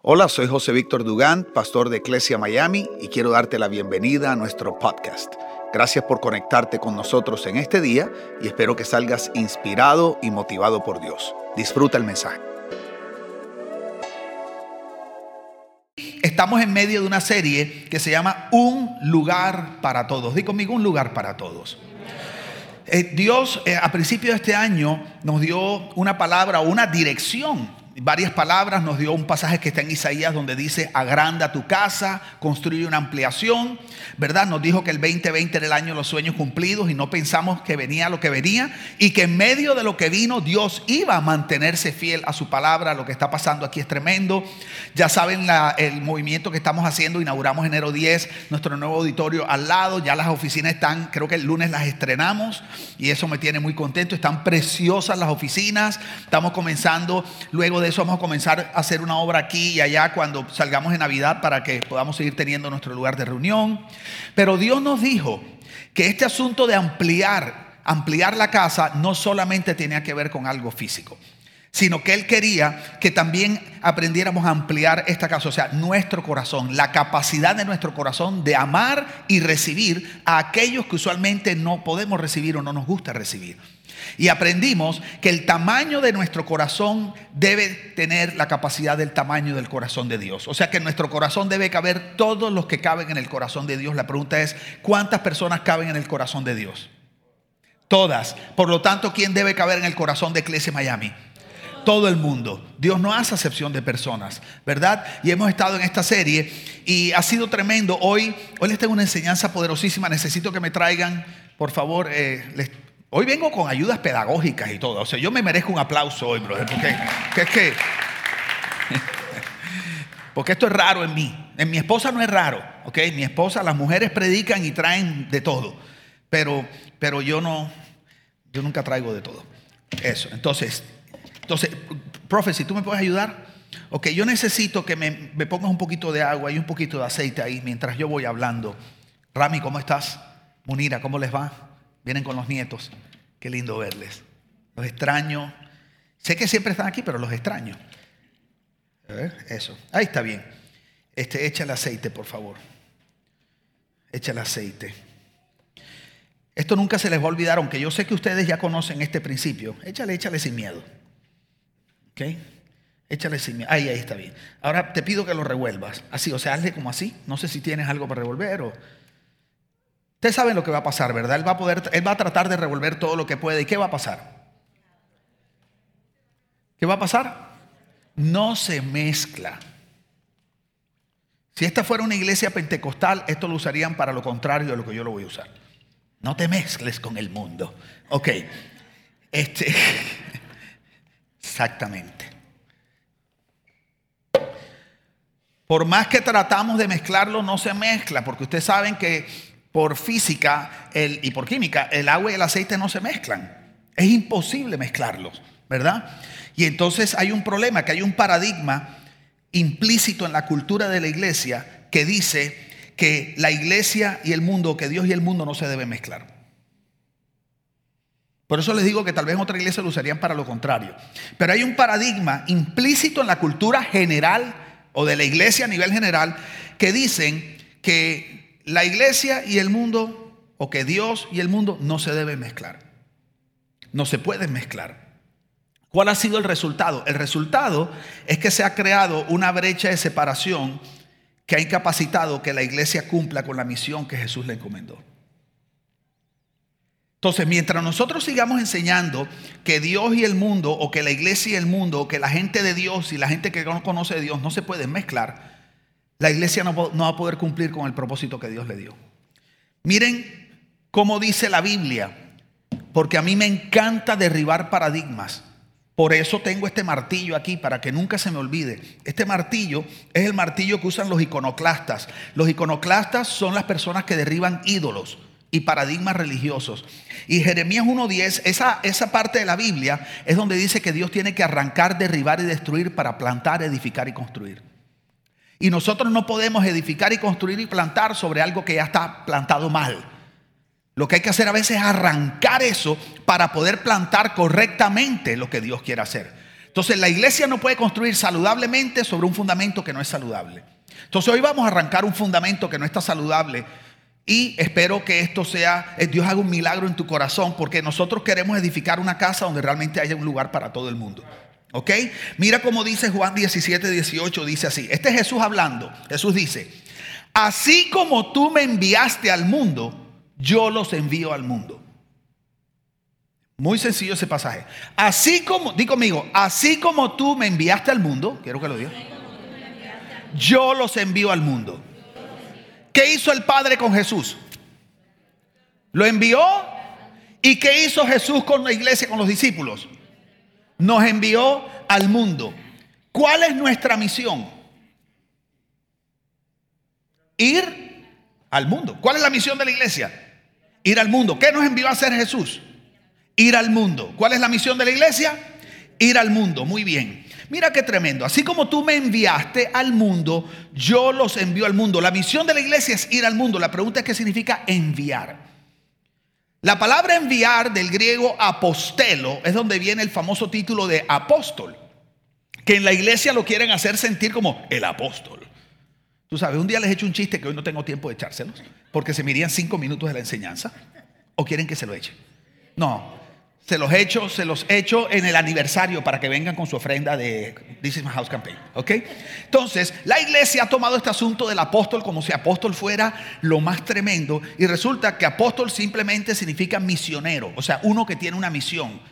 Hola, soy José Víctor Dugán, pastor de Iglesia Miami, y quiero darte la bienvenida a nuestro podcast. Gracias por conectarte con nosotros en este día y espero que salgas inspirado y motivado por Dios. Disfruta el mensaje. Estamos en medio de una serie que se llama Un lugar para todos. Di conmigo, un lugar para todos. Eh, Dios eh, a principio de este año nos dio una palabra o una dirección varias palabras, nos dio un pasaje que está en Isaías donde dice, agranda tu casa, construye una ampliación, ¿verdad? Nos dijo que el 2020 era el año de los sueños cumplidos y no pensamos que venía lo que venía y que en medio de lo que vino Dios iba a mantenerse fiel a su palabra, lo que está pasando aquí es tremendo. Ya saben el movimiento que estamos haciendo, inauguramos enero 10 nuestro nuevo auditorio al lado, ya las oficinas están, creo que el lunes las estrenamos y eso me tiene muy contento, están preciosas las oficinas, estamos comenzando luego de eso vamos a comenzar a hacer una obra aquí y allá cuando salgamos de Navidad para que podamos seguir teniendo nuestro lugar de reunión. Pero Dios nos dijo que este asunto de ampliar, ampliar la casa no solamente tenía que ver con algo físico sino que Él quería que también aprendiéramos a ampliar esta casa, o sea, nuestro corazón, la capacidad de nuestro corazón de amar y recibir a aquellos que usualmente no podemos recibir o no nos gusta recibir. Y aprendimos que el tamaño de nuestro corazón debe tener la capacidad del tamaño del corazón de Dios. O sea que en nuestro corazón debe caber todos los que caben en el corazón de Dios. La pregunta es, ¿cuántas personas caben en el corazón de Dios? Todas. Por lo tanto, ¿quién debe caber en el corazón de Iglesia Miami? todo el mundo. Dios no hace excepción de personas, ¿verdad? Y hemos estado en esta serie y ha sido tremendo. Hoy, hoy les tengo una enseñanza poderosísima. Necesito que me traigan, por favor, eh, les Hoy vengo con ayudas pedagógicas y todo. O sea, yo me merezco un aplauso hoy, brother. Porque, es que, porque esto es raro en mí. En mi esposa no es raro. ¿ok? Mi esposa, las mujeres predican y traen de todo. Pero, pero yo no, yo nunca traigo de todo. Eso. Entonces, entonces, profe, si tú me puedes ayudar. Ok, yo necesito que me, me pongas un poquito de agua y un poquito de aceite ahí mientras yo voy hablando. Rami, ¿cómo estás? Munira, ¿cómo les va? Vienen con los nietos. Qué lindo verles. Los extraño. Sé que siempre están aquí, pero los extraño. A ver, eso. Ahí está bien. Este, echa el aceite, por favor. Echa el aceite. Esto nunca se les va a olvidar, aunque yo sé que ustedes ya conocen este principio. Échale, échale sin miedo. ¿Ok? Échale sin miedo. Ahí, ahí está bien. Ahora te pido que lo revuelvas. Así, o sea, hazle como así. No sé si tienes algo para revolver o Ustedes saben lo que va a pasar, ¿verdad? Él va a, poder, él va a tratar de revolver todo lo que puede. ¿Y qué va a pasar? ¿Qué va a pasar? No se mezcla. Si esta fuera una iglesia pentecostal, esto lo usarían para lo contrario de lo que yo lo voy a usar. No te mezcles con el mundo. Ok. Este. Exactamente. Por más que tratamos de mezclarlo, no se mezcla, porque ustedes saben que por física y por química, el agua y el aceite no se mezclan. Es imposible mezclarlos, ¿verdad? Y entonces hay un problema, que hay un paradigma implícito en la cultura de la iglesia que dice que la iglesia y el mundo, que Dios y el mundo no se deben mezclar. Por eso les digo que tal vez en otra iglesia lo usarían para lo contrario. Pero hay un paradigma implícito en la cultura general o de la iglesia a nivel general que dicen que la iglesia y el mundo, o que Dios y el mundo no se deben mezclar. No se pueden mezclar. ¿Cuál ha sido el resultado? El resultado es que se ha creado una brecha de separación que ha incapacitado que la iglesia cumpla con la misión que Jesús le encomendó. Entonces, mientras nosotros sigamos enseñando que Dios y el mundo, o que la iglesia y el mundo, o que la gente de Dios y la gente que no conoce Dios no se pueden mezclar, la iglesia no, va a poder cumplir con el propósito que Dios le dio. Miren cómo dice la Biblia, porque a mí me encanta derribar paradigmas. Por eso tengo este martillo aquí, para que nunca se me olvide. Este martillo es el martillo que usan los iconoclastas. Los iconoclastas son las personas que derriban ídolos y paradigmas religiosos. Y Jeremías 1.10, esa, esa parte de la Biblia es donde dice que Dios tiene que arrancar, derribar y destruir para plantar, edificar y construir. Y nosotros no podemos edificar y construir y plantar sobre algo que ya está plantado mal. Lo que hay que hacer a veces es arrancar eso para poder plantar correctamente lo que Dios quiere hacer. Entonces la iglesia no puede construir saludablemente sobre un fundamento que no es saludable. Entonces hoy vamos a arrancar un fundamento que no está saludable y espero que esto sea, eh, Dios haga un milagro en tu corazón, porque nosotros queremos edificar una casa donde realmente haya un lugar para todo el mundo. ¿Ok? Mira cómo dice Juan 17, 18, dice así. Este es Jesús hablando. Jesús dice, así como tú me enviaste al mundo, yo los envío al mundo. Muy sencillo ese pasaje. Así como, di conmigo, así como tú me enviaste al mundo, quiero que lo diga, yo los envío al mundo. ¿Qué hizo el Padre con Jesús? Lo envió. ¿Y qué hizo Jesús con la iglesia, con los discípulos? Nos envió al mundo. ¿Cuál es nuestra misión? Ir al mundo. ¿Cuál es la misión de la iglesia? Ir al mundo. ¿Qué nos envió a hacer Jesús? Ir al mundo. ¿Cuál es la misión de la iglesia? Ir al mundo. Muy bien. Mira qué tremendo. Así como tú me enviaste al mundo, yo los envío al mundo. La misión de la iglesia es ir al mundo. La pregunta es qué significa enviar. La palabra enviar del griego apostelo es donde viene el famoso título de apóstol, que en la iglesia lo quieren hacer sentir como el apóstol. Tú sabes, un día les he hecho un chiste que hoy no tengo tiempo de echárselos, porque se me irían cinco minutos de la enseñanza, o quieren que se lo eche. No, se los he hecho, se los he hecho en el aniversario para que vengan con su ofrenda de This is my house campaign. ¿Ok? Entonces, la iglesia ha tomado este asunto del apóstol como si apóstol fuera lo más tremendo. Y resulta que apóstol simplemente significa misionero, o sea, uno que tiene una misión.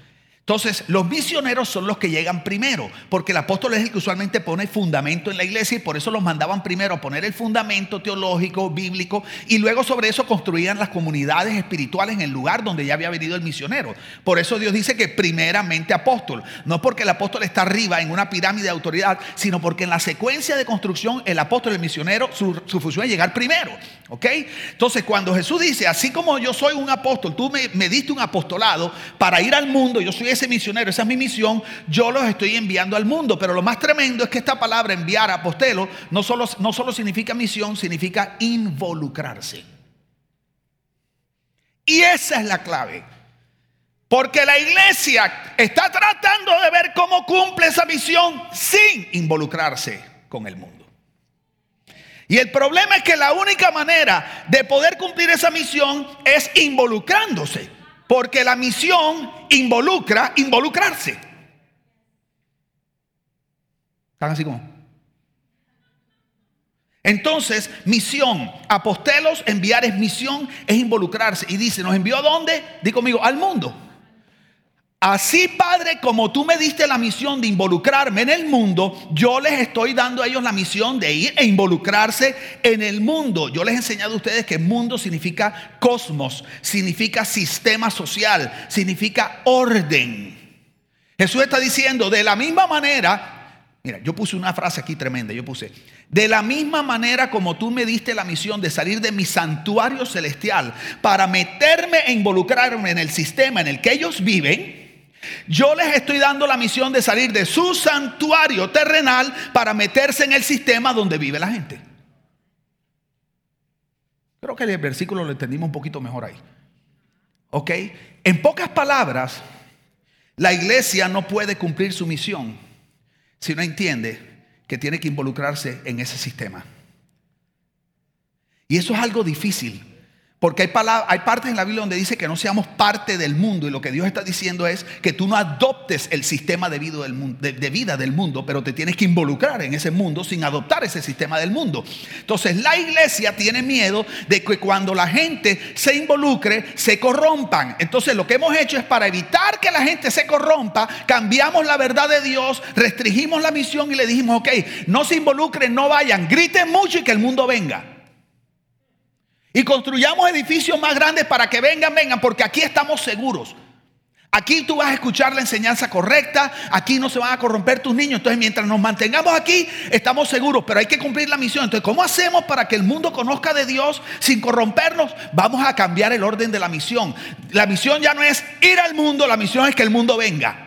Entonces, los misioneros son los que llegan primero, porque el apóstol es el que usualmente pone fundamento en la iglesia y por eso los mandaban primero a poner el fundamento teológico, bíblico, y luego sobre eso construían las comunidades espirituales en el lugar donde ya había venido el misionero. Por eso Dios dice que primeramente apóstol, no porque el apóstol está arriba en una pirámide de autoridad, sino porque en la secuencia de construcción el apóstol, el misionero, su, función es llegar primero. ¿Ok? Entonces, cuando Jesús dice, así como yo soy un apóstol, tú me, me diste un apostolado para ir al mundo, yo soy ese misionero, esa es mi misión, yo los estoy enviando al mundo. Pero lo más tremendo es que esta palabra enviar apostelo no solo, no solo significa misión, significa involucrarse. Y esa es la clave. Porque la iglesia está tratando de ver cómo cumple esa misión sin involucrarse con el mundo. Y el problema es que la única manera de poder cumplir esa misión es involucrándose. Porque la misión involucra involucrarse. ¿Están así como? Entonces, misión, apostelos, enviar es misión, es involucrarse. Y dice, ¿nos envió a dónde? Digo conmigo, al mundo. Así, Padre, como tú me diste la misión de involucrarme en el mundo, yo les estoy dando a ellos la misión de ir e involucrarse en el mundo. Yo les he enseñado a ustedes que mundo significa cosmos, significa sistema social, significa orden. Jesús está diciendo, de la misma manera, mira, yo puse una frase aquí tremenda, yo puse, de la misma manera como tú me diste la misión de salir de mi santuario celestial para meterme e involucrarme en el sistema en el que ellos viven, yo les estoy dando la misión de salir de su santuario terrenal para meterse en el sistema donde vive la gente. Creo que el versículo lo entendimos un poquito mejor ahí. ¿Ok? En pocas palabras, la iglesia no puede cumplir su misión si no entiende que tiene que involucrarse en ese sistema. Y eso es algo difícil. Porque hay, partes en la Biblia donde dice que no seamos parte del mundo y lo que Dios está diciendo es que tú no adoptes el sistema de vida, del mundo, de vida del mundo, pero te tienes que involucrar en ese mundo sin adoptar ese sistema del mundo. Entonces la iglesia tiene miedo de que cuando la gente se involucre se corrompan. Entonces lo que hemos hecho es para evitar que la gente se corrompa, cambiamos la verdad de Dios, restringimos la misión y le dijimos, ok, no se involucren, no vayan, griten mucho y que el mundo venga. Y construyamos edificios más grandes para que vengan, vengan, porque aquí estamos seguros. Aquí tú vas a escuchar la enseñanza correcta, aquí no se van a corromper tus niños. Entonces, mientras nos mantengamos aquí, estamos seguros, pero hay que cumplir la misión. Entonces, ¿cómo hacemos para que el mundo conozca de Dios sin corrompernos? Vamos a cambiar el orden de la misión. La misión ya no es ir al mundo, la misión es que el mundo venga.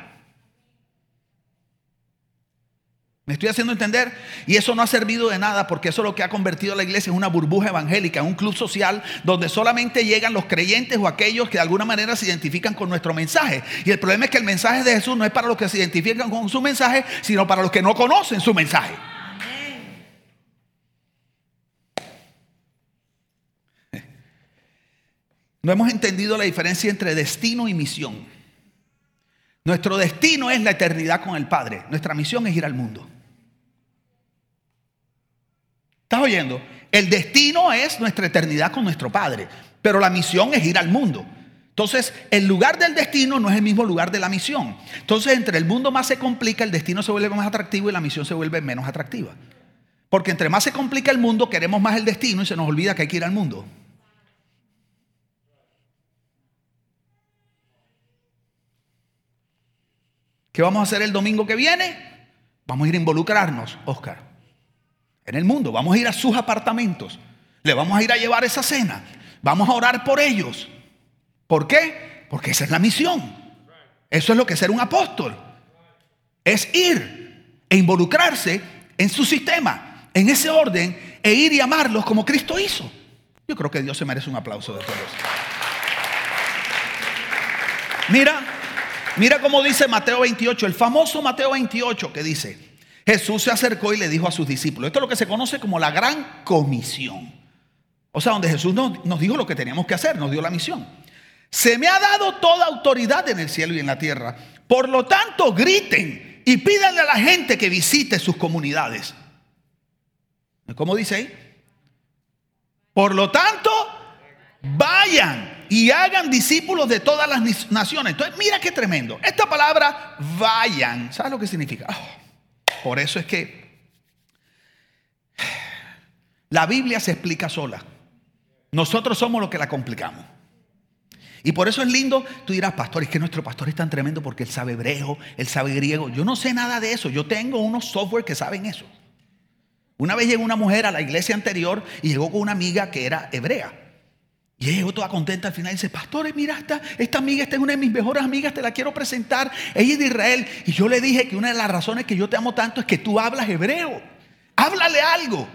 ¿Me estoy haciendo entender? Y eso no ha servido de nada porque eso es lo que ha convertido a la iglesia en una burbuja evangélica, en un club social donde solamente llegan los creyentes o aquellos que de alguna manera se identifican con nuestro mensaje. Y el problema es que el mensaje de Jesús no es para los que se identifican con su mensaje, sino para los que no conocen su mensaje. No hemos entendido la diferencia entre destino y misión. Nuestro destino es la eternidad con el Padre. Nuestra misión es ir al mundo. ¿Estás oyendo? El destino es nuestra eternidad con nuestro Padre, pero la misión es ir al mundo. Entonces, el lugar del destino no es el mismo lugar de la misión. Entonces, entre el mundo más se complica, el destino se vuelve más atractivo y la misión se vuelve menos atractiva. Porque entre más se complica el mundo, queremos más el destino y se nos olvida que hay que ir al mundo. ¿Qué vamos a hacer el domingo que viene? Vamos a ir a involucrarnos, Oscar en el mundo. Vamos a ir a sus apartamentos. Le vamos a ir a llevar esa cena. Vamos a orar por ellos. ¿Por qué? Porque esa es la misión. Eso es lo que es ser un apóstol. Es ir e involucrarse en su sistema, en ese orden, e ir y amarlos como Cristo hizo. Yo creo que Dios se merece un aplauso de todos. Mira, mira cómo dice Mateo 28, el famoso Mateo 28 que dice, Jesús se acercó y le dijo a sus discípulos, esto es lo que se conoce como la gran comisión. O sea, donde Jesús nos, nos dijo lo que teníamos que hacer, nos dio la misión. Se me ha dado toda autoridad en el cielo y en la tierra. Por lo tanto, griten y pídanle a la gente que visite sus comunidades. ¿Cómo dice ahí? Por lo tanto, vayan y hagan discípulos de todas las naciones. Entonces, mira qué tremendo. Esta palabra, vayan, ¿sabes lo que significa? Oh, por eso es que la Biblia se explica sola. Nosotros somos los que la complicamos. Y por eso es lindo, tú dirás, pastor, es que nuestro pastor es tan tremendo porque él sabe hebreo, él sabe griego. Yo no sé nada de eso, yo tengo unos software que saben eso. Una vez llegó una mujer a la iglesia anterior y llegó con una amiga que era hebrea. Y ella toda contenta al final y dice, pastores, mira, esta, esta amiga, esta es una de mis mejores amigas, te la quiero presentar. Ella es de Israel. Y yo le dije que una de las razones que yo te amo tanto es que tú hablas hebreo. Háblale algo.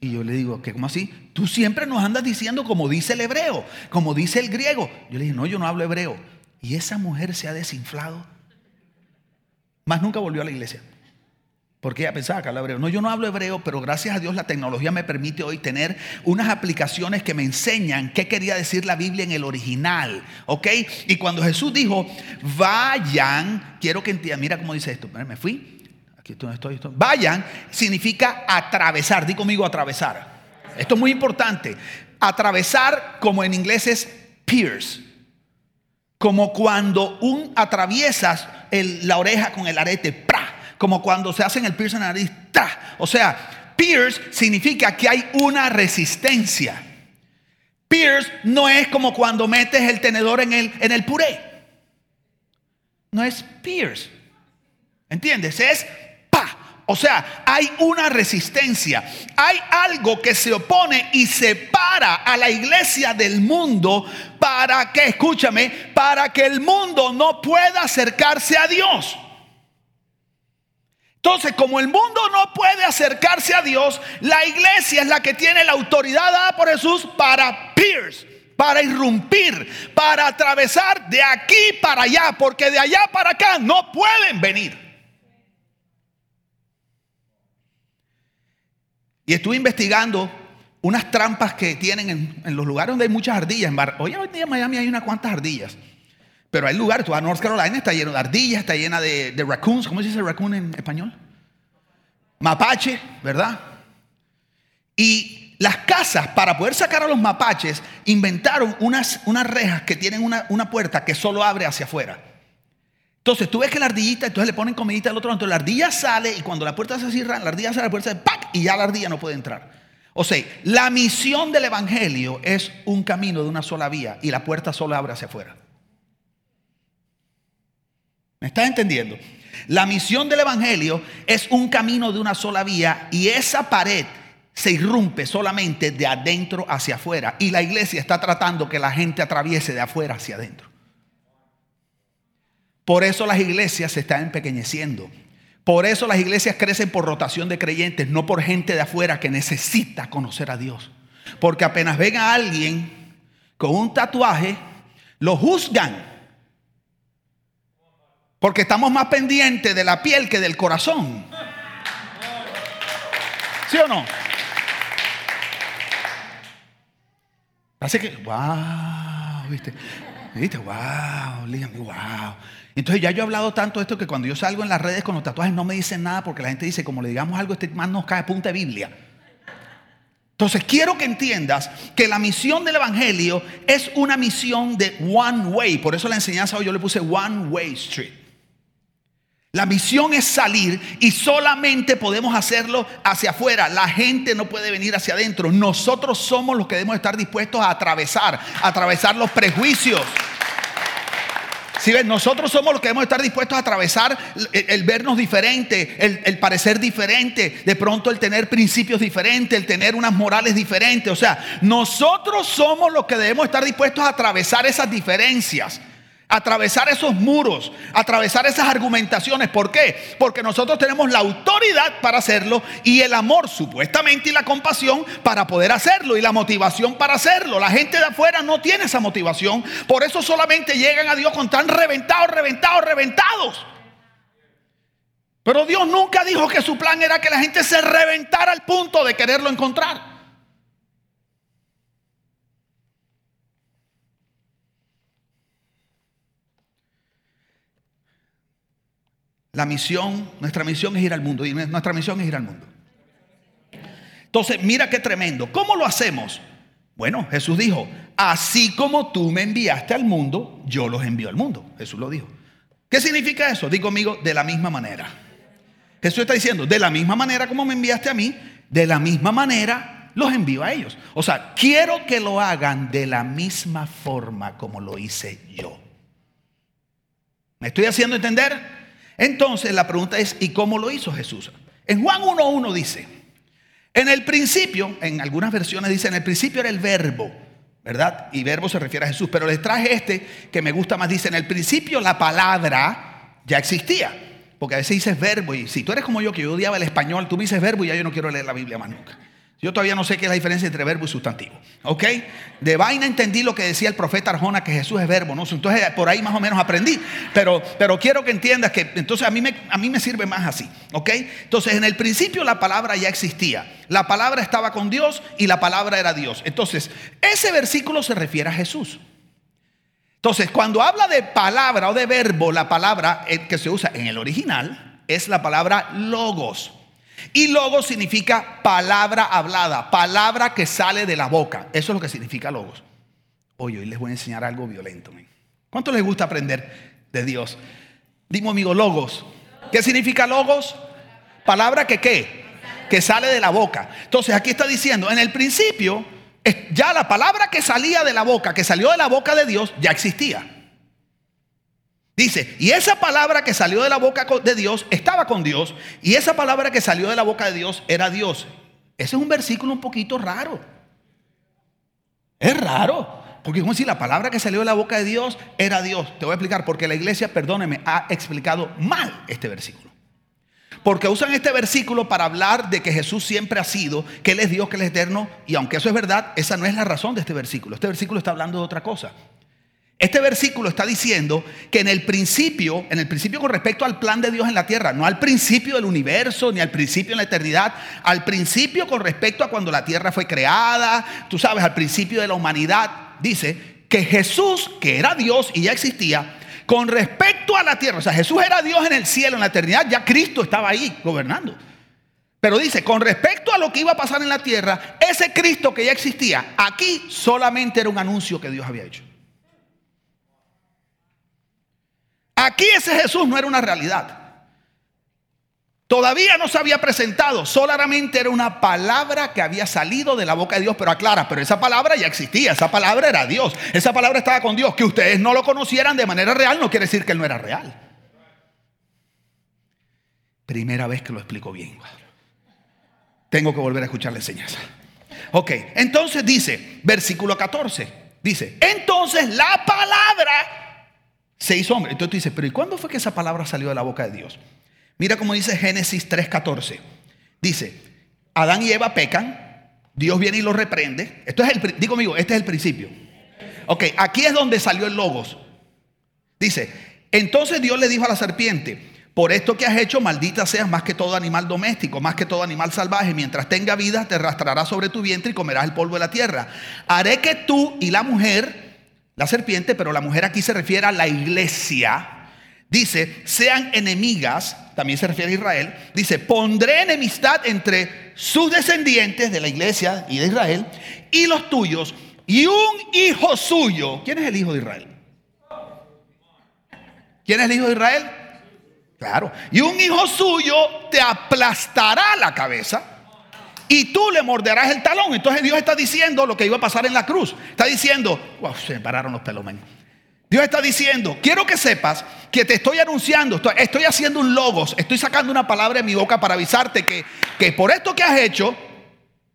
Y yo le digo, ¿qué? ¿Cómo así? Tú siempre nos andas diciendo como dice el hebreo, como dice el griego. Yo le dije, no, yo no hablo hebreo. Y esa mujer se ha desinflado. Más nunca volvió a la iglesia. Porque ella pensaba que hablaba hebreo. No, yo no hablo hebreo, pero gracias a Dios la tecnología me permite hoy tener unas aplicaciones que me enseñan qué quería decir la Biblia en el original. ¿Ok? Y cuando Jesús dijo, vayan, quiero que entiendan, mira cómo dice esto. Me fui, aquí estoy, estoy, estoy. Vayan significa atravesar. Di conmigo atravesar. Esto es muy importante. Atravesar, como en inglés es pierce. Como cuando un atraviesas la oreja con el arete, ¡pra! Como cuando se hacen el piercing en la nariz. O sea, pierce significa que hay una resistencia. Pierce no es como cuando metes el tenedor en el, en el puré. No es pierce. ¿Entiendes? Es pa. O sea, hay una resistencia. Hay algo que se opone y separa a la iglesia del mundo para que, escúchame, para que el mundo no pueda acercarse a Dios. Entonces, como el mundo no puede acercarse a Dios, la iglesia es la que tiene la autoridad dada por Jesús para pierce, para irrumpir, para atravesar de aquí para allá, porque de allá para acá no pueden venir. Y estuve investigando unas trampas que tienen en, los lugares donde hay muchas ardillas. Hoy en día en Miami hay unas cuantas ardillas. Pero hay lugares, tú vas a North Carolina, está lleno de ardillas, está llena de, raccoons. ¿Cómo se dice raccoon en español? Mapache, ¿verdad? Y las casas, para poder sacar a los mapaches, inventaron unas, unas rejas que tienen una, una puerta que solo abre hacia afuera. Entonces tú ves que la ardillita, entonces le ponen comidita al otro lado, entonces la ardilla sale y cuando la puerta se cierra, la ardilla sale, la puerta se ¡pac! y ya la ardilla no puede entrar. O sea, la misión del Evangelio es un camino de una sola vía y la puerta solo abre hacia afuera. ¿Me estás entendiendo? La misión del Evangelio es un camino de una sola vía y esa pared se irrumpe solamente de adentro hacia afuera. Y la iglesia está tratando que la gente atraviese de afuera hacia adentro. Por eso las iglesias se están empequeñeciendo. Por eso las iglesias crecen por rotación de creyentes, no por gente de afuera que necesita conocer a Dios. Porque apenas ven a alguien con un tatuaje, lo juzgan. Porque estamos más pendientes de la piel que del corazón. ¿Sí o no? Así que, wow, viste, viste, wow, Liam, wow. Entonces ya yo he hablado tanto de esto que cuando yo salgo en las redes con los tatuajes no me dicen nada porque la gente dice, como le digamos algo, este más nos cae punta de Biblia. Entonces quiero que entiendas que la misión del Evangelio es una misión de one way. Por eso la enseñanza hoy yo le puse one way street. La misión es salir y solamente podemos hacerlo hacia afuera. La gente no puede venir hacia adentro. Nosotros somos los que debemos estar dispuestos a atravesar, a atravesar los prejuicios. Si ven, nosotros somos los que debemos estar dispuestos a atravesar el, vernos diferente, el, parecer diferente, de pronto el tener principios diferentes, el tener unas morales diferentes. O sea, nosotros somos los que debemos estar dispuestos a atravesar esas diferencias atravesar esos muros, atravesar esas argumentaciones. ¿Por qué? Porque nosotros tenemos la autoridad para hacerlo y el amor supuestamente y la compasión para poder hacerlo y la motivación para hacerlo. La gente de afuera no tiene esa motivación, por eso solamente llegan a Dios con tan reventados, reventados, reventados. Pero Dios nunca dijo que su plan era que la gente se reventara al punto de quererlo encontrar. La misión, nuestra misión es ir al mundo nuestra misión es ir al mundo. Entonces, mira qué tremendo. ¿Cómo lo hacemos? Bueno, Jesús dijo, así como tú me enviaste al mundo, yo los envío al mundo. Jesús lo dijo. ¿Qué significa eso? Digo conmigo, de la misma manera. Jesús está diciendo, de la misma manera como me enviaste a mí, de la misma manera los envío a ellos. O sea, quiero que lo hagan de la misma forma como lo hice yo. ¿Me estoy haciendo entender? Entonces la pregunta es, ¿y cómo lo hizo Jesús? En Juan 1.1 dice, en el principio, en algunas versiones dice, en el principio era el verbo, ¿verdad? Y verbo se refiere a Jesús, pero les traje este que me gusta más, dice, en el principio la palabra ya existía, porque a veces dices verbo y si tú eres como yo, que yo odiaba el español, tú me dices verbo y ya yo no quiero leer la Biblia más nunca. Yo todavía no sé qué es la diferencia entre verbo y sustantivo. ¿Ok? De vaina entendí lo que decía el profeta Arjona, que Jesús es verbo. ¿no? Entonces por ahí más o menos aprendí. Pero, pero quiero que entiendas que entonces a mí, me, a mí me sirve más así. ¿Ok? Entonces en el principio la palabra ya existía. La palabra estaba con Dios y la palabra era Dios. Entonces ese versículo se refiere a Jesús. Entonces cuando habla de palabra o de verbo, la palabra eh, que se usa en el original es la palabra logos. Y logos significa palabra hablada, palabra que sale de la boca. Eso es lo que significa logos. Oye, hoy les voy a enseñar algo violento. ¿Cuánto les gusta aprender de Dios? Dime amigo, logos. ¿Qué significa logos? Palabra que qué? Que sale de la boca. Entonces aquí está diciendo, en el principio, ya la palabra que salía de la boca, que salió de la boca de Dios, ya existía. Dice, y esa palabra que salió de la boca de Dios estaba con Dios, y esa palabra que salió de la boca de Dios era Dios. Ese es un versículo un poquito raro. Es raro, porque como si la palabra que salió de la boca de Dios era Dios. Te voy a explicar, porque la iglesia, perdóneme, ha explicado mal este versículo. Porque usan este versículo para hablar de que Jesús siempre ha sido, que Él es Dios, que Él es eterno, y aunque eso es verdad, esa no es la razón de este versículo. Este versículo está hablando de otra cosa. Este versículo está diciendo que en el principio, en el principio con respecto al plan de Dios en la tierra, no al principio del universo ni al principio en la eternidad, al principio con respecto a cuando la tierra fue creada, tú sabes, al principio de la humanidad, dice que Jesús, que era Dios y ya existía, con respecto a la tierra, o sea, Jesús era Dios en el cielo, en la eternidad, ya Cristo estaba ahí gobernando. Pero dice, con respecto a lo que iba a pasar en la tierra, ese Cristo que ya existía, aquí solamente era un anuncio que Dios había hecho. Aquí ese Jesús no era una realidad. Todavía no se había presentado, solamente era una palabra que había salido de la boca de Dios, pero aclara, pero esa palabra ya existía, esa palabra era Dios, esa palabra estaba con Dios. Que ustedes no lo conocieran de manera real no quiere decir que él no era real. Primera vez que lo explico bien. Tengo que volver a escuchar la enseñanza. Ok, entonces dice, versículo 14, dice, entonces la palabra se hizo hombre. Entonces tú dices, pero ¿y cuándo fue que esa palabra salió de la boca de Dios? Mira cómo dice Génesis 3:14. Dice, Adán y Eva pecan, Dios viene y los reprende. Esto es el, digo amigo, este es el principio. Ok, aquí es donde salió el logos. Dice, entonces Dios le dijo a la serpiente, por esto que has hecho, maldita seas más que todo animal doméstico, más que todo animal salvaje. Mientras tenga vida, te arrastrará sobre tu vientre y comerás el polvo de la tierra. Haré que tú y la mujer, la serpiente, pero la mujer aquí se refiere a la iglesia, dice, sean enemigas, también se refiere a Israel, dice, pondré enemistad entre sus descendientes de la iglesia y de Israel y los tuyos, y un hijo suyo. ¿Quién es el hijo de Israel? ¿Quién es el hijo de Israel? Claro. Y un hijo suyo te aplastará la cabeza y tú le morderás el talón. Entonces Dios está diciendo lo que iba a pasar en la cruz. Está diciendo, wow, se pararon los pelos, Dios está diciendo, quiero que sepas que te estoy anunciando, estoy, haciendo un logos, estoy sacando una palabra de mi boca para avisarte que, que por esto que has hecho,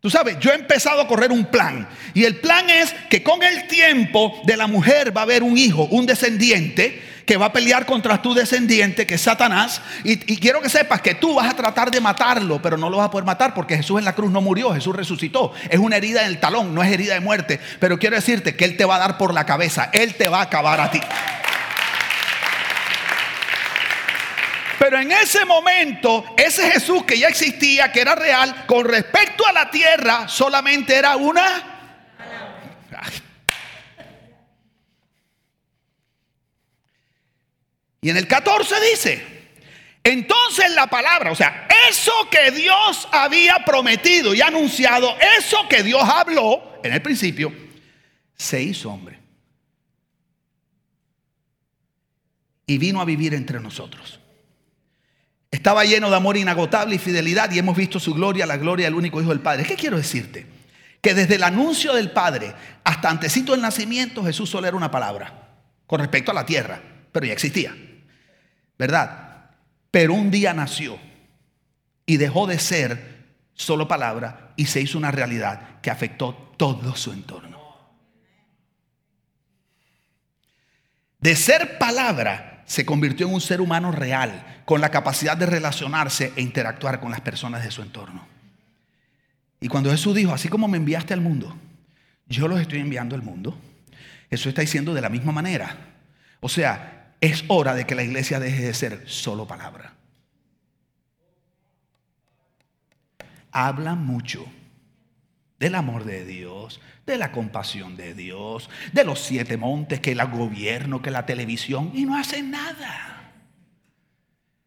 Tú sabes, yo he empezado a correr un plan. Y el plan es que con el tiempo de la mujer va a haber un hijo, un descendiente, que va a pelear contra tu descendiente, que es Satanás. Y, quiero que sepas que tú vas a tratar de matarlo, pero no lo vas a poder matar porque Jesús en la cruz no murió, Jesús resucitó. Es una herida en el talón, no es herida de muerte. Pero quiero decirte que Él te va a dar por la cabeza, Él te va a acabar a ti. Pero en ese momento, ese Jesús que ya existía, que era real, con respecto a la tierra, solamente era una... Y en el 14 dice, entonces la palabra, o sea, eso que Dios había prometido y anunciado, eso que Dios habló en el principio, se hizo hombre. Y vino a vivir entre nosotros. Estaba lleno de amor inagotable y fidelidad y hemos visto su gloria, la gloria del único Hijo del Padre. ¿Qué quiero decirte? Que desde el anuncio del Padre hasta antecito del nacimiento Jesús solo era una palabra con respecto a la tierra, pero ya existía. ¿Verdad? Pero un día nació y dejó de ser solo palabra y se hizo una realidad que afectó todo su entorno. De ser palabra se convirtió en un ser humano real, con la capacidad de relacionarse e interactuar con las personas de su entorno. Y cuando Jesús dijo, así como me enviaste al mundo, yo los estoy enviando al mundo, eso está diciendo de la misma manera. O sea, es hora de que la iglesia deje de ser solo palabra. Habla mucho del amor de Dios, de la compasión de Dios, de los siete montes, que el gobierno, que la televisión, y no hacen nada.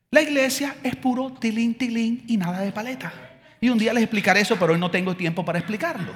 La iglesia es puro tilín, tilín y nada de paleta. Y un día les explicaré eso, pero hoy no tengo tiempo para explicarlo.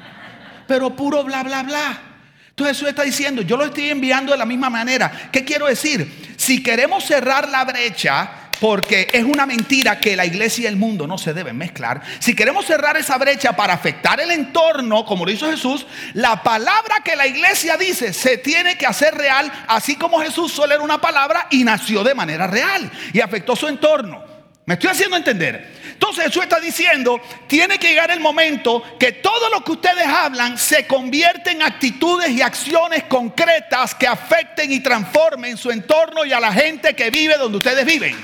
Pero puro bla, bla, bla. Entonces Jesús está diciendo, yo lo estoy enviando de la misma manera. ¿Qué quiero decir? Si queremos cerrar la brecha porque es una mentira que la iglesia y el mundo no se deben mezclar. Si queremos cerrar esa brecha para afectar el entorno, como lo hizo Jesús, la palabra que la iglesia dice se tiene que hacer real, así como Jesús solo era una palabra y nació de manera real y afectó su entorno. ¿Me estoy haciendo entender? Entonces Jesús está diciendo, tiene que llegar el momento que todo lo que ustedes hablan se convierte en actitudes y acciones concretas que afecten y transformen su entorno y a la gente que vive donde ustedes viven.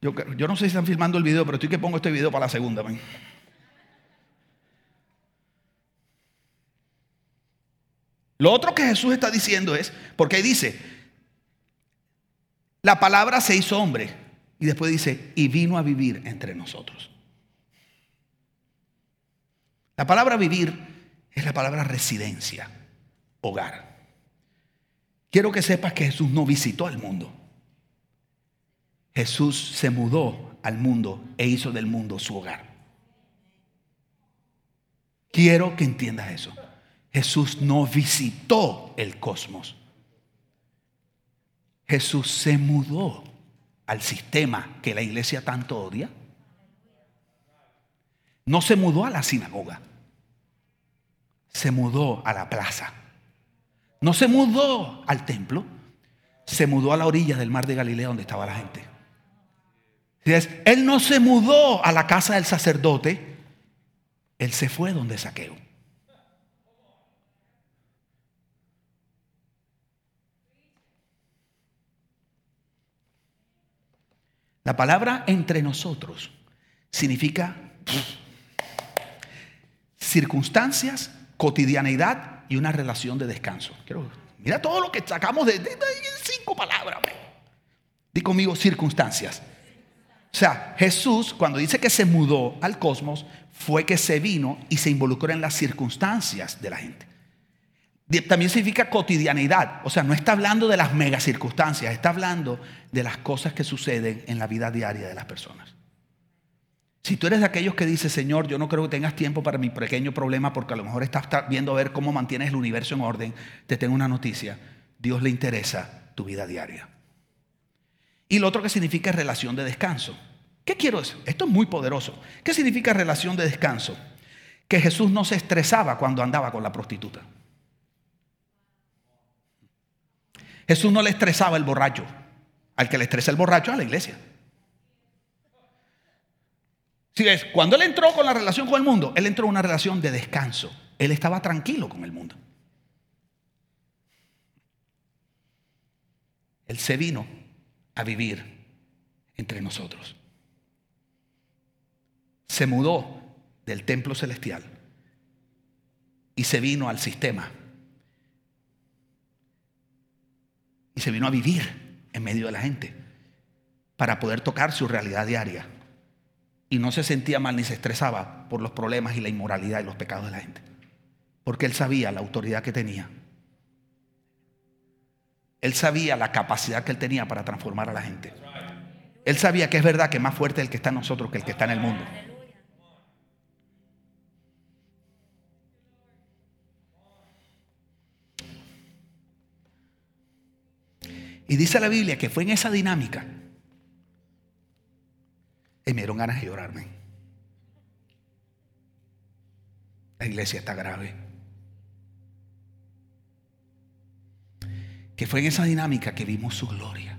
Yo, no sé si están filmando el video, pero estoy que pongo este video para la segunda. Lo otro que Jesús está diciendo es, porque dice, la palabra se hizo hombre. Y después dice, y vino a vivir entre nosotros. La palabra vivir es la palabra residencia, hogar. Quiero que sepas que Jesús no visitó al mundo. Jesús se mudó al mundo e hizo del mundo su hogar. Quiero que entiendas eso. Jesús no visitó el cosmos. Jesús se mudó al sistema que la iglesia tanto odia. No se mudó a la sinagoga. Se mudó a la plaza. No se mudó al templo. Se mudó a la orilla del mar de Galilea donde estaba la gente. Él no se mudó a la casa del sacerdote, él se fue donde saqueo. La palabra entre nosotros significa circunstancias, cotidianidad y una relación de descanso. mira todo lo que sacamos de, cinco palabras. Di conmigo circunstancias. O sea, Jesús cuando dice que se mudó al cosmos fue que se vino y se involucró en las circunstancias de la gente. También significa cotidianidad, o sea, no está hablando de las mega circunstancias, está hablando de las cosas que suceden en la vida diaria de las personas. Si tú eres de aquellos que dice, Señor, yo no creo que tengas tiempo para mi pequeño problema porque a lo mejor estás viendo a ver cómo mantienes el universo en orden, te tengo una noticia. Dios le interesa tu vida diaria. Y lo otro que significa es relación de descanso. ¿Qué quiero decir? Esto es muy poderoso. ¿Qué significa relación de descanso? Que Jesús no se estresaba cuando andaba con la prostituta. Jesús no le estresaba el borracho. Al que le estresa el borracho a la iglesia. Si ves, cuando él entró con la relación con el mundo, él entró en una relación de descanso. Él estaba tranquilo con el mundo. Él se vino a vivir entre nosotros. Se mudó del templo celestial y se vino al sistema. Y se vino a vivir en medio de la gente para poder tocar su realidad diaria y no se sentía mal ni se estresaba por los problemas y la inmoralidad y los pecados de la gente. Porque él sabía la autoridad que tenía. Él sabía la capacidad que él tenía para transformar a la gente. Él sabía que es verdad que es más fuerte el que está en nosotros que el que está en el mundo. Y dice la Biblia que fue en esa dinámica y me dieron ganas de llorarme. La iglesia está grave. Que fue en esa dinámica que vimos su gloria.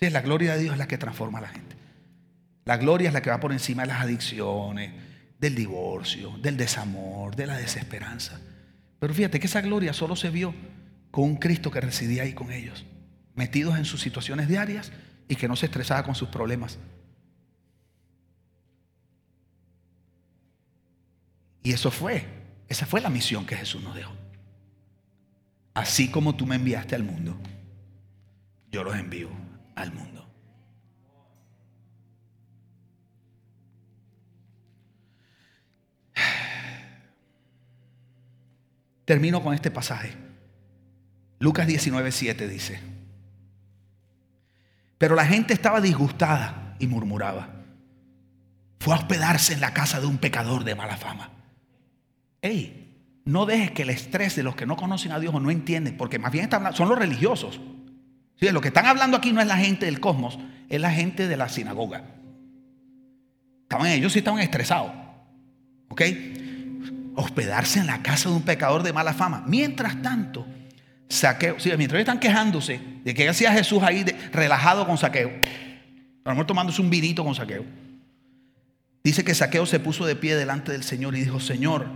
Sí, la gloria de Dios es la que transforma a la gente. La gloria es la que va por encima de las adicciones, del divorcio, del desamor, de la desesperanza. Pero fíjate que esa gloria solo se vio con un Cristo que residía ahí con ellos, metidos en sus situaciones diarias y que no se estresaba con sus problemas. Y eso fue, esa fue la misión que Jesús nos dejó. Así como tú me enviaste al mundo, yo los envío al mundo. Termino con este pasaje. Lucas 19, 7 dice, pero la gente estaba disgustada y murmuraba. Fue a hospedarse en la casa de un pecador de mala fama. Ey, no dejes que el estrés de los que no conocen a Dios o no entienden, porque más bien son los religiosos. ¿Sí? Lo que están hablando aquí no es la gente del cosmos, es la gente de la sinagoga. Estaban, ellos sí estaban estresados. ¿Ok? Hospedarse en la casa de un pecador de mala fama. Mientras tanto, saqueo. Sí, mientras ellos están quejándose de que hacía Jesús ahí relajado con saqueo. A lo mejor tomándose un vinito con saqueo. Dice que saqueo se puso de pie delante del Señor y dijo: Señor,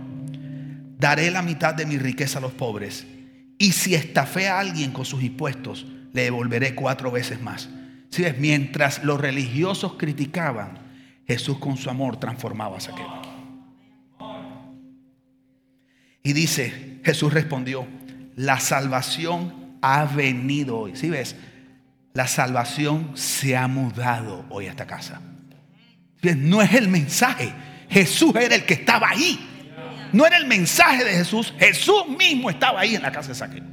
daré la mitad de mi riqueza a los pobres. Y si estafé a alguien con sus impuestos, le devolveré cuatro veces más. Mientras los religiosos criticaban, Jesús con su amor transformaba a Saqueo. Y dice, Jesús respondió, la salvación ha venido hoy. Si ves, la salvación se ha mudado hoy a esta casa. No es el mensaje, Jesús era el que estaba ahí. No era el mensaje de Jesús. Jesús mismo estaba ahí en la casa de Saqueo.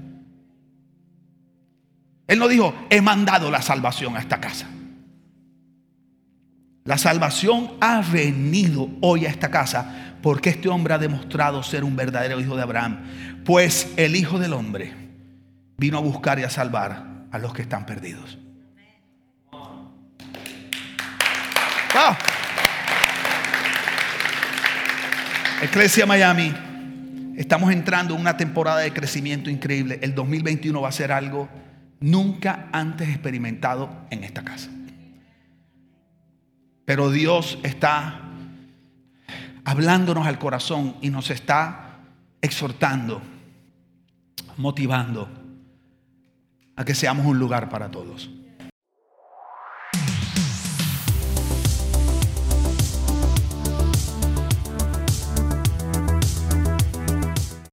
Él no dijo, he mandado la salvación a esta casa. La salvación ha venido hoy a esta casa porque este hombre ha demostrado ser un verdadero hijo de Abraham. Pues el Hijo del Hombre vino a buscar y a salvar a los que están perdidos. Iglesia Miami, estamos entrando en una temporada de crecimiento increíble. El 2021 va a ser algo nunca antes experimentado en esta casa. Pero Dios está hablándonos al corazón y nos está exhortando, motivando a que seamos un lugar para todos.